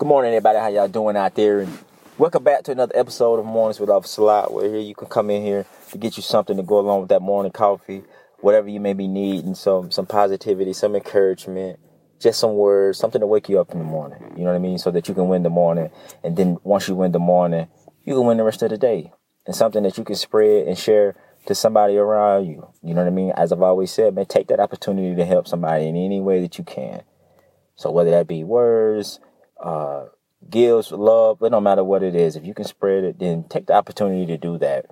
Good morning, everybody. How y'all doing out there? And welcome back to another episode of Mornings with Officer Lot. Where here you can come in here to get you something to go along with that morning coffee, whatever you may be needing, some some positivity, some encouragement, just some words, something to wake you up in the morning. You know what I mean? So that you can win the morning, and then once you win the morning, you can win the rest of the day, and something that you can spread and share to somebody around you. You know what I mean? As I've always said, man, take that opportunity to help somebody in any way that you can. So whether that be words, uh, gifts, love, it don't matter what it is. If you can spread it, then take the opportunity to do that.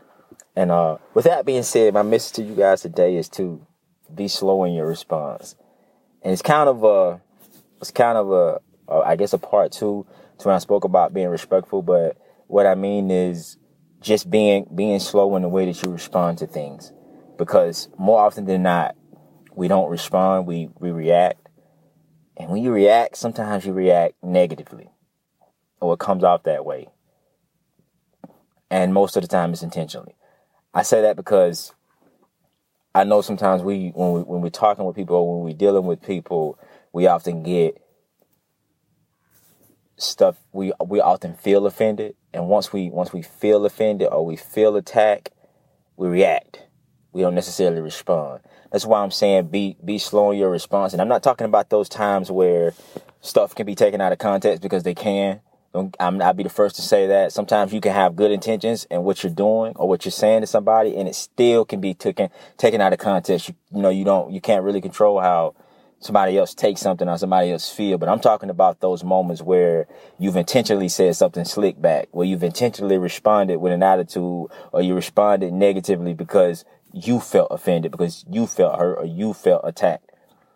And uh, with that being said, my message to you guys today is to be slow in your response. And it's kind of a, it's kind of a, a I guess a part two to when I spoke about being respectful. But what I mean is just being being slow in the way that you respond to things, because more often than not, we don't respond. We we react and when you react, sometimes you react negatively, or it comes off that way. And most of the time, it's intentionally. I say that because I know sometimes we, when we when we're talking with people, or when we're dealing with people, we often get stuff. We we often feel offended, and once we once we feel offended or we feel attacked, we react. We don't necessarily respond. That's why I'm saying be be slow in your response. And I'm not talking about those times where stuff can be taken out of context because they can. I'm, I'll be the first to say that. Sometimes you can have good intentions and what you're doing or what you're saying to somebody, and it still can be taken taken out of context. You, you know, you don't, you can't really control how somebody else takes something or somebody else feel. But I'm talking about those moments where you've intentionally said something slick back, where you've intentionally responded with an attitude or you responded negatively because you felt offended because you felt hurt or you felt attacked.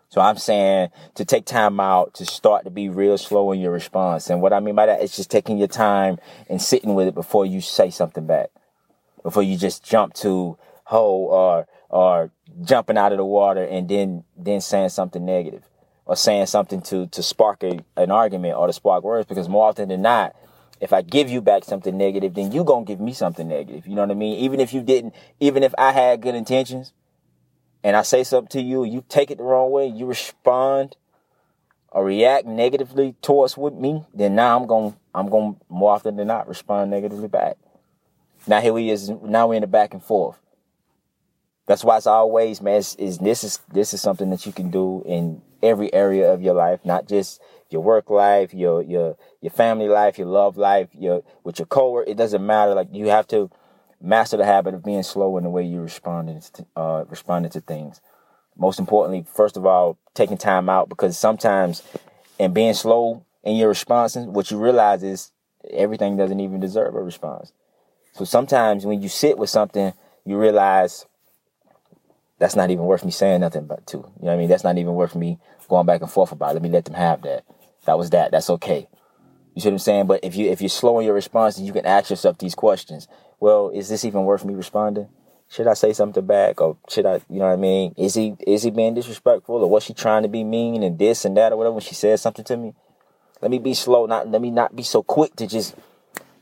So I'm saying to take time out to start to be real slow in your response. And what I mean by that is just taking your time and sitting with it before you say something back. Before you just jump to ho or or jumping out of the water and then then saying something negative or saying something to to spark a, an argument or to spark words because more often than not if I give you back something negative, then you gonna give me something negative. You know what I mean? Even if you didn't, even if I had good intentions and I say something to you, you take it the wrong way, you respond or react negatively towards with me, then now I'm gonna I'm gonna more often than not respond negatively back. Now here we is now we're in the back and forth. That's why it's always, man, is this is this is something that you can do in every area of your life, not just your work life, your your your family life, your love life, your with your coworker. It doesn't matter. Like you have to master the habit of being slow in the way you responding to uh, responding to things. Most importantly, first of all, taking time out because sometimes and being slow in your responses, what you realize is everything doesn't even deserve a response. So sometimes when you sit with something, you realize that's not even worth me saying nothing about to. You know what I mean? That's not even worth me going back and forth about. Let me let them have that. That was that. That's okay. You see what I'm saying? But if you if you're slow in your responses, you can ask yourself these questions. Well, is this even worth me responding? Should I say something back, or should I? You know what I mean? Is he is he being disrespectful, or was she trying to be mean and this and that or whatever when she said something to me? Let me be slow. Not let me not be so quick to just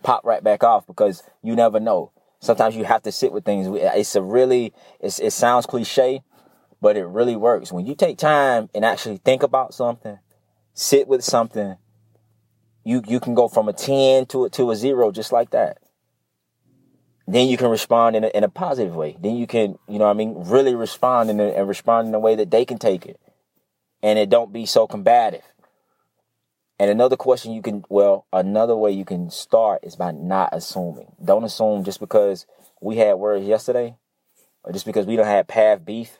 pop right back off because you never know. Sometimes you have to sit with things. It's a really it's, it sounds cliche, but it really works when you take time and actually think about something sit with something, you you can go from a 10 to a, to a 0 just like that. Then you can respond in a, in a positive way. Then you can, you know I mean, really respond in a, and respond in a way that they can take it. And it don't be so combative. And another question you can, well, another way you can start is by not assuming. Don't assume just because we had words yesterday or just because we don't have path beef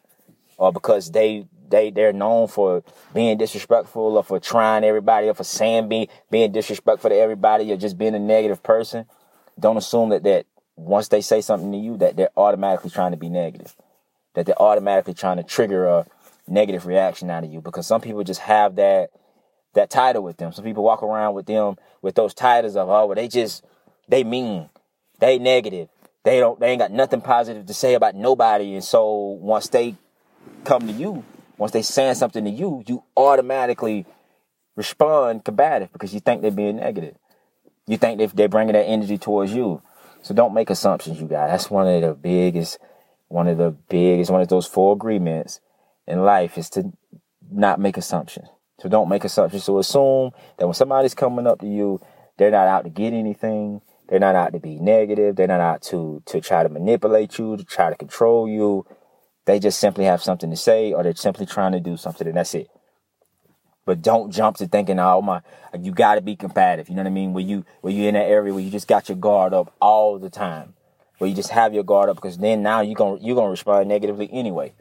or because they they they're known for being disrespectful or for trying everybody or for saying being being disrespectful to everybody or just being a negative person. Don't assume that that once they say something to you that they're automatically trying to be negative. That they're automatically trying to trigger a negative reaction out of you because some people just have that that title with them. Some people walk around with them with those titles of oh well they just they mean, they negative. They don't they ain't got nothing positive to say about nobody and so once they come to you once they saying something to you, you automatically respond combative because you think they're being negative. You think they they're bringing that energy towards you. So don't make assumptions, you guys. That's one of the biggest, one of the biggest, one of those four agreements in life is to not make assumptions. So don't make assumptions. So assume that when somebody's coming up to you, they're not out to get anything. They're not out to be negative. They're not out to to try to manipulate you, to try to control you. They just simply have something to say, or they're simply trying to do something, and that's it. But don't jump to thinking, oh my, you got to be combative. You know what I mean? Where you where you in that area where you just got your guard up all the time, where you just have your guard up because then now you're gonna you're gonna respond negatively anyway.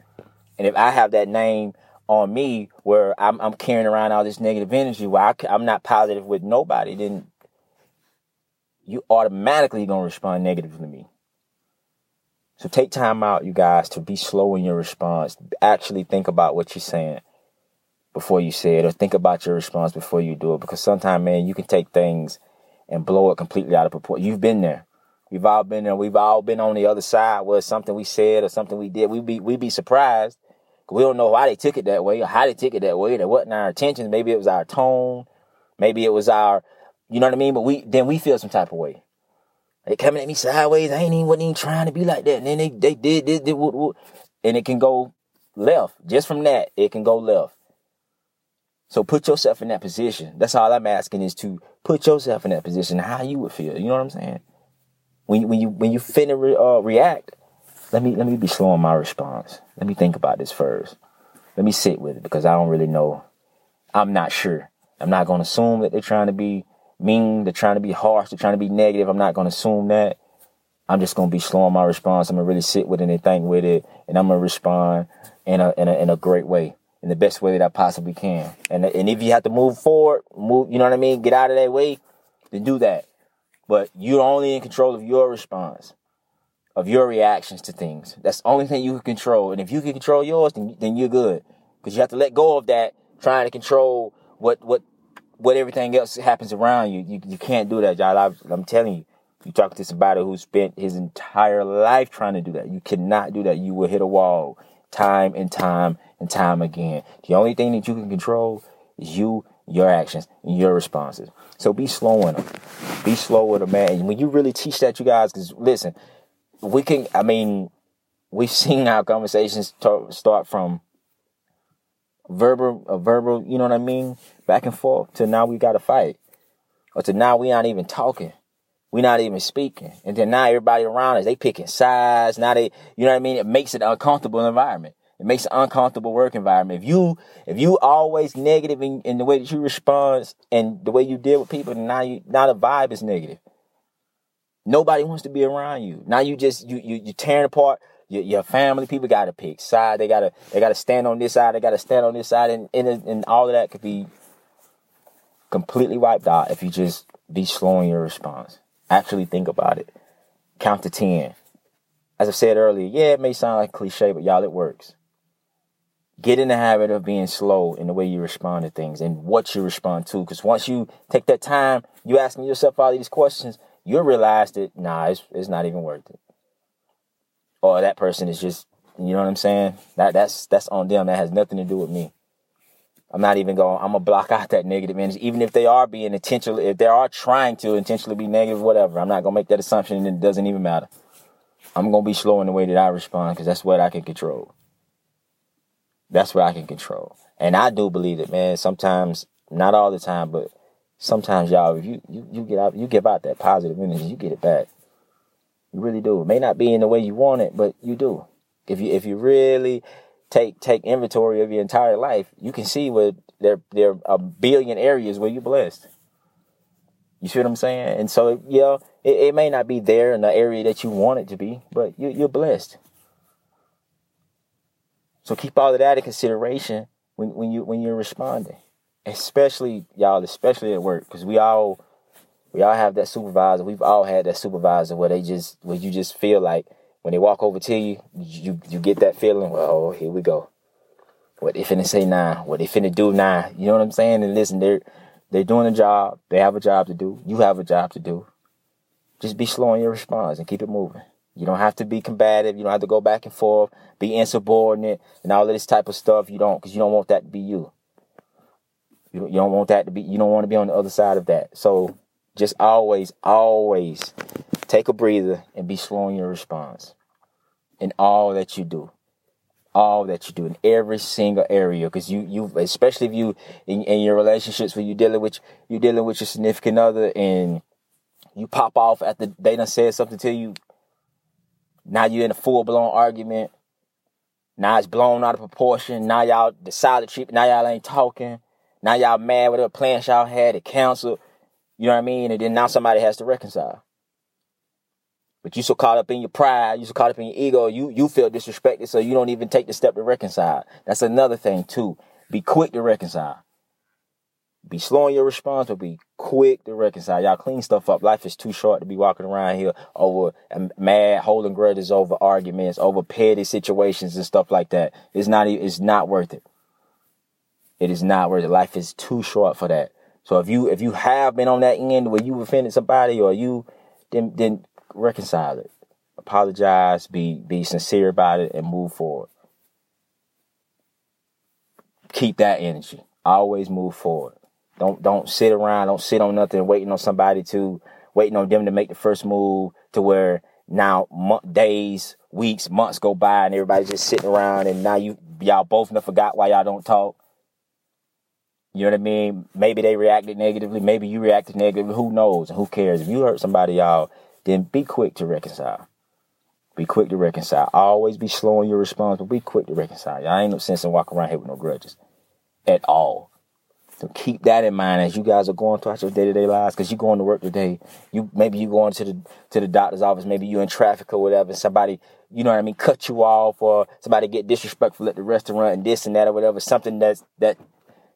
And if I have that name on me where I'm, I'm carrying around all this negative energy where I, I'm not positive with nobody, then you automatically gonna respond negatively to me. So take time out, you guys, to be slow in your response. Actually think about what you're saying before you say it, or think about your response before you do it. Because sometimes, man, you can take things and blow it completely out of proportion. You've been there. We've all been there. We've all been on the other side where something we said or something we did. We be we be surprised. We don't know why they took it that way or how they took it that way. That wasn't our intentions. Maybe it was our tone. Maybe it was our, you know what I mean. But we then we feel some type of way. They coming at me sideways. I ain't even wasn't even trying to be like that. And then they they did did, whoop. and it can go left. Just from that, it can go left. So put yourself in that position. That's all I'm asking is to put yourself in that position. How you would feel. You know what I'm saying? When when you when you finna re, uh, react, let me let me be slow on my response. Let me think about this first. Let me sit with it because I don't really know. I'm not sure. I'm not to assume that they're trying to be mean. They're trying to be harsh. They're trying to be negative. I'm not to assume that. I'm just to be slow on my response. I'm to really sit with it and think with it, and I'm to respond in a in a in a great way in the best way that I possibly can. And and if you have to move forward, move, you know what I mean, get out of that way, then do that. But you're only in control of your response, of your reactions to things. That's the only thing you can control. And if you can control yours, then then you're good. Because you have to let go of that trying to control what what what everything else happens around you. You you can't do that, y'all. I'm telling you. You talk to somebody who spent his entire life trying to do that. You cannot do that. You will hit a wall time and time and time again. The only thing that you can control is you, your actions, and your responses. So be slow in them. Be slow with them, man. And when you really teach that, you guys, because listen, we can, I mean, we've seen our conversations start from verbal, a verbal, you know what I mean, back and forth, to now we got to fight. Or to now we aren't even talking. We're not even speaking. And then now everybody around us, they picking sides. Now they, you know what I mean? It makes it an uncomfortable environment. It makes an uncomfortable work environment. If you, if you always negative in, in the way that you respond and the way you deal with people, now you, now the vibe is negative. Nobody wants to be around you. Now you just, you, you, you're tearing apart your, your family. People got to pick side. They got to, they got to stand on this side. They got to stand on this side. And, and, and all of that could be completely wiped out if you just be slow in your response. Actually think about it. Count to 10. As I said earlier, yeah, it may sound like cliche, but y'all, it works. Get in the habit of being slow in the way you respond to things and what you respond to. Because once you take that time, you asking yourself all these questions, you'll realize that, nah, it's, it's not even worth it. Or that person is just, you know what I'm saying? That that's that's on them. That has nothing to do with me. I'm not even going. I'm gonna block out that negative energy, even if they are being intentional. If they are trying to intentionally be negative, whatever. I'm not gonna make that assumption, and it doesn't even matter. I'm gonna be slow in the way that I respond because that's what I can control. That's what I can control, and I do believe it, man. Sometimes, not all the time, but sometimes, y'all, if you you you get out, you give out that positive energy, you get it back. You really do. It may not be in the way you want it, but you do. If you if you really take take inventory of your entire life, you can see where there there are a billion areas where you're blessed. You see what I'm saying? And so, yeah, it, it may not be there in the area that you want it to be, but you, you're blessed. So keep all of that in consideration when, when you when you're responding, especially y'all, especially at work, because we all we all have that supervisor. We've all had that supervisor where they just where you just feel like when they walk over to you, you you get that feeling. Well, oh, here we go. What they finna say now? What they finna do now? You know what I'm saying? And listen, they're they're doing a job. They have a job to do. You have a job to do. Just be slow in your response and keep it moving. You don't have to be combative. You don't have to go back and forth, be insubordinate, and all of this type of stuff. You don't, because you don't want that to be you. You don't, you don't want that to be. You don't want to be on the other side of that. So just always, always take a breather and be slow in your response in all that you do. all that you do in every single area because you you especially if you in, in your relationships where you dealing with you're dealing with your significant other and you pop off after they done said something to you now you're in a full-blown argument now it's blown out of proportion now y'all decide to treat now y'all ain't talking now y'all mad with the plans y'all had it canceled you know what i mean and then now somebody has to reconcile but you so caught up in your pride, you so caught up in your ego, you you feel disrespected, so you don't even take the step to reconcile. That's another thing too. Be quick to reconcile. Be slow in your response, but be quick to reconcile. Y'all clean stuff up. Life is too short to be walking around here over um, mad, holding grudges over arguments, over petty situations and stuff like that. It's not. It's not worth it. It is not worth it. Life is too short for that. So if you if you have been on that end where you offended somebody or you then then reconcile it. Apologize, be be sincere about it, and move forward. Keep that energy. Always move forward. Don't don't sit around, don't sit on nothing, waiting on somebody to waiting on them to make the first move to where now month, days, weeks, months go by and everybody's just sitting around and now you y'all both never forgot why y'all don't talk. You know what I mean? Maybe they reacted negatively, maybe you reacted negatively. Who knows? And who cares? If you hurt somebody, y'all, then be quick to reconcile. Be quick to reconcile. Always be slow in your response, but be quick to reconcile. Y'all ain't no sense in walking around here with no grudges at all. So keep that in mind as you guys are going throughout your day to day lives. Because you're going to work today, you maybe you going to the to the doctor's office, maybe you in traffic or whatever. Somebody, you know what I mean, cut you off, or somebody get disrespectful at the restaurant and this and that or whatever. Something that's that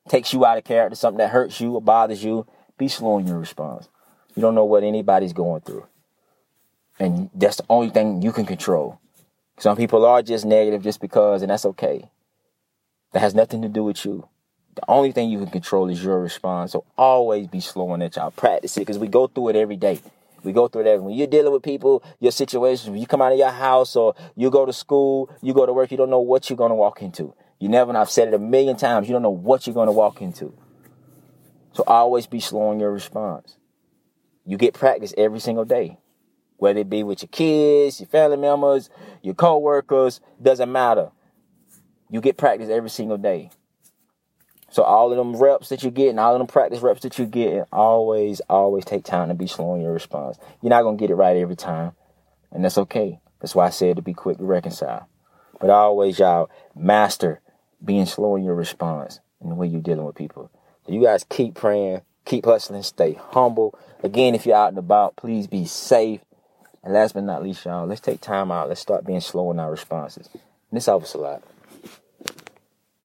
takes you out of character, something that hurts you or bothers you. Be slow in your response. You don't know what anybody's going through. And that's the only thing you can control. Some people are just negative just because, and that's okay. That has nothing to do with you. The only thing you can control is your response. So always be slowing at y'all. Practice it because we go through it every day. We go through every when you're dealing with people, your situations, when you come out of your house or you go to school, you go to work, you don't know what you're gonna walk into. You never know. I've said it a million times, you don't know what you're gonna walk into. So always be slowing your response. You get practice every single day whether it be with your kids, your family members, your co-workers, doesn't matter. You get practice every single day. So all of them reps that you get and all of them practice reps that you get, always, always take time to be slow in your response. You're not gonna get it right every time, and that's okay. That's why I said to be quick to reconcile. But always, y'all master being slow in your response and the way you're dealing with people. So you guys keep praying, keep hustling, stay humble. Again, if you're out and about, please be safe. And last but not least, y'all, let's take time out. Let's start being slow in our responses. And this helps a lot.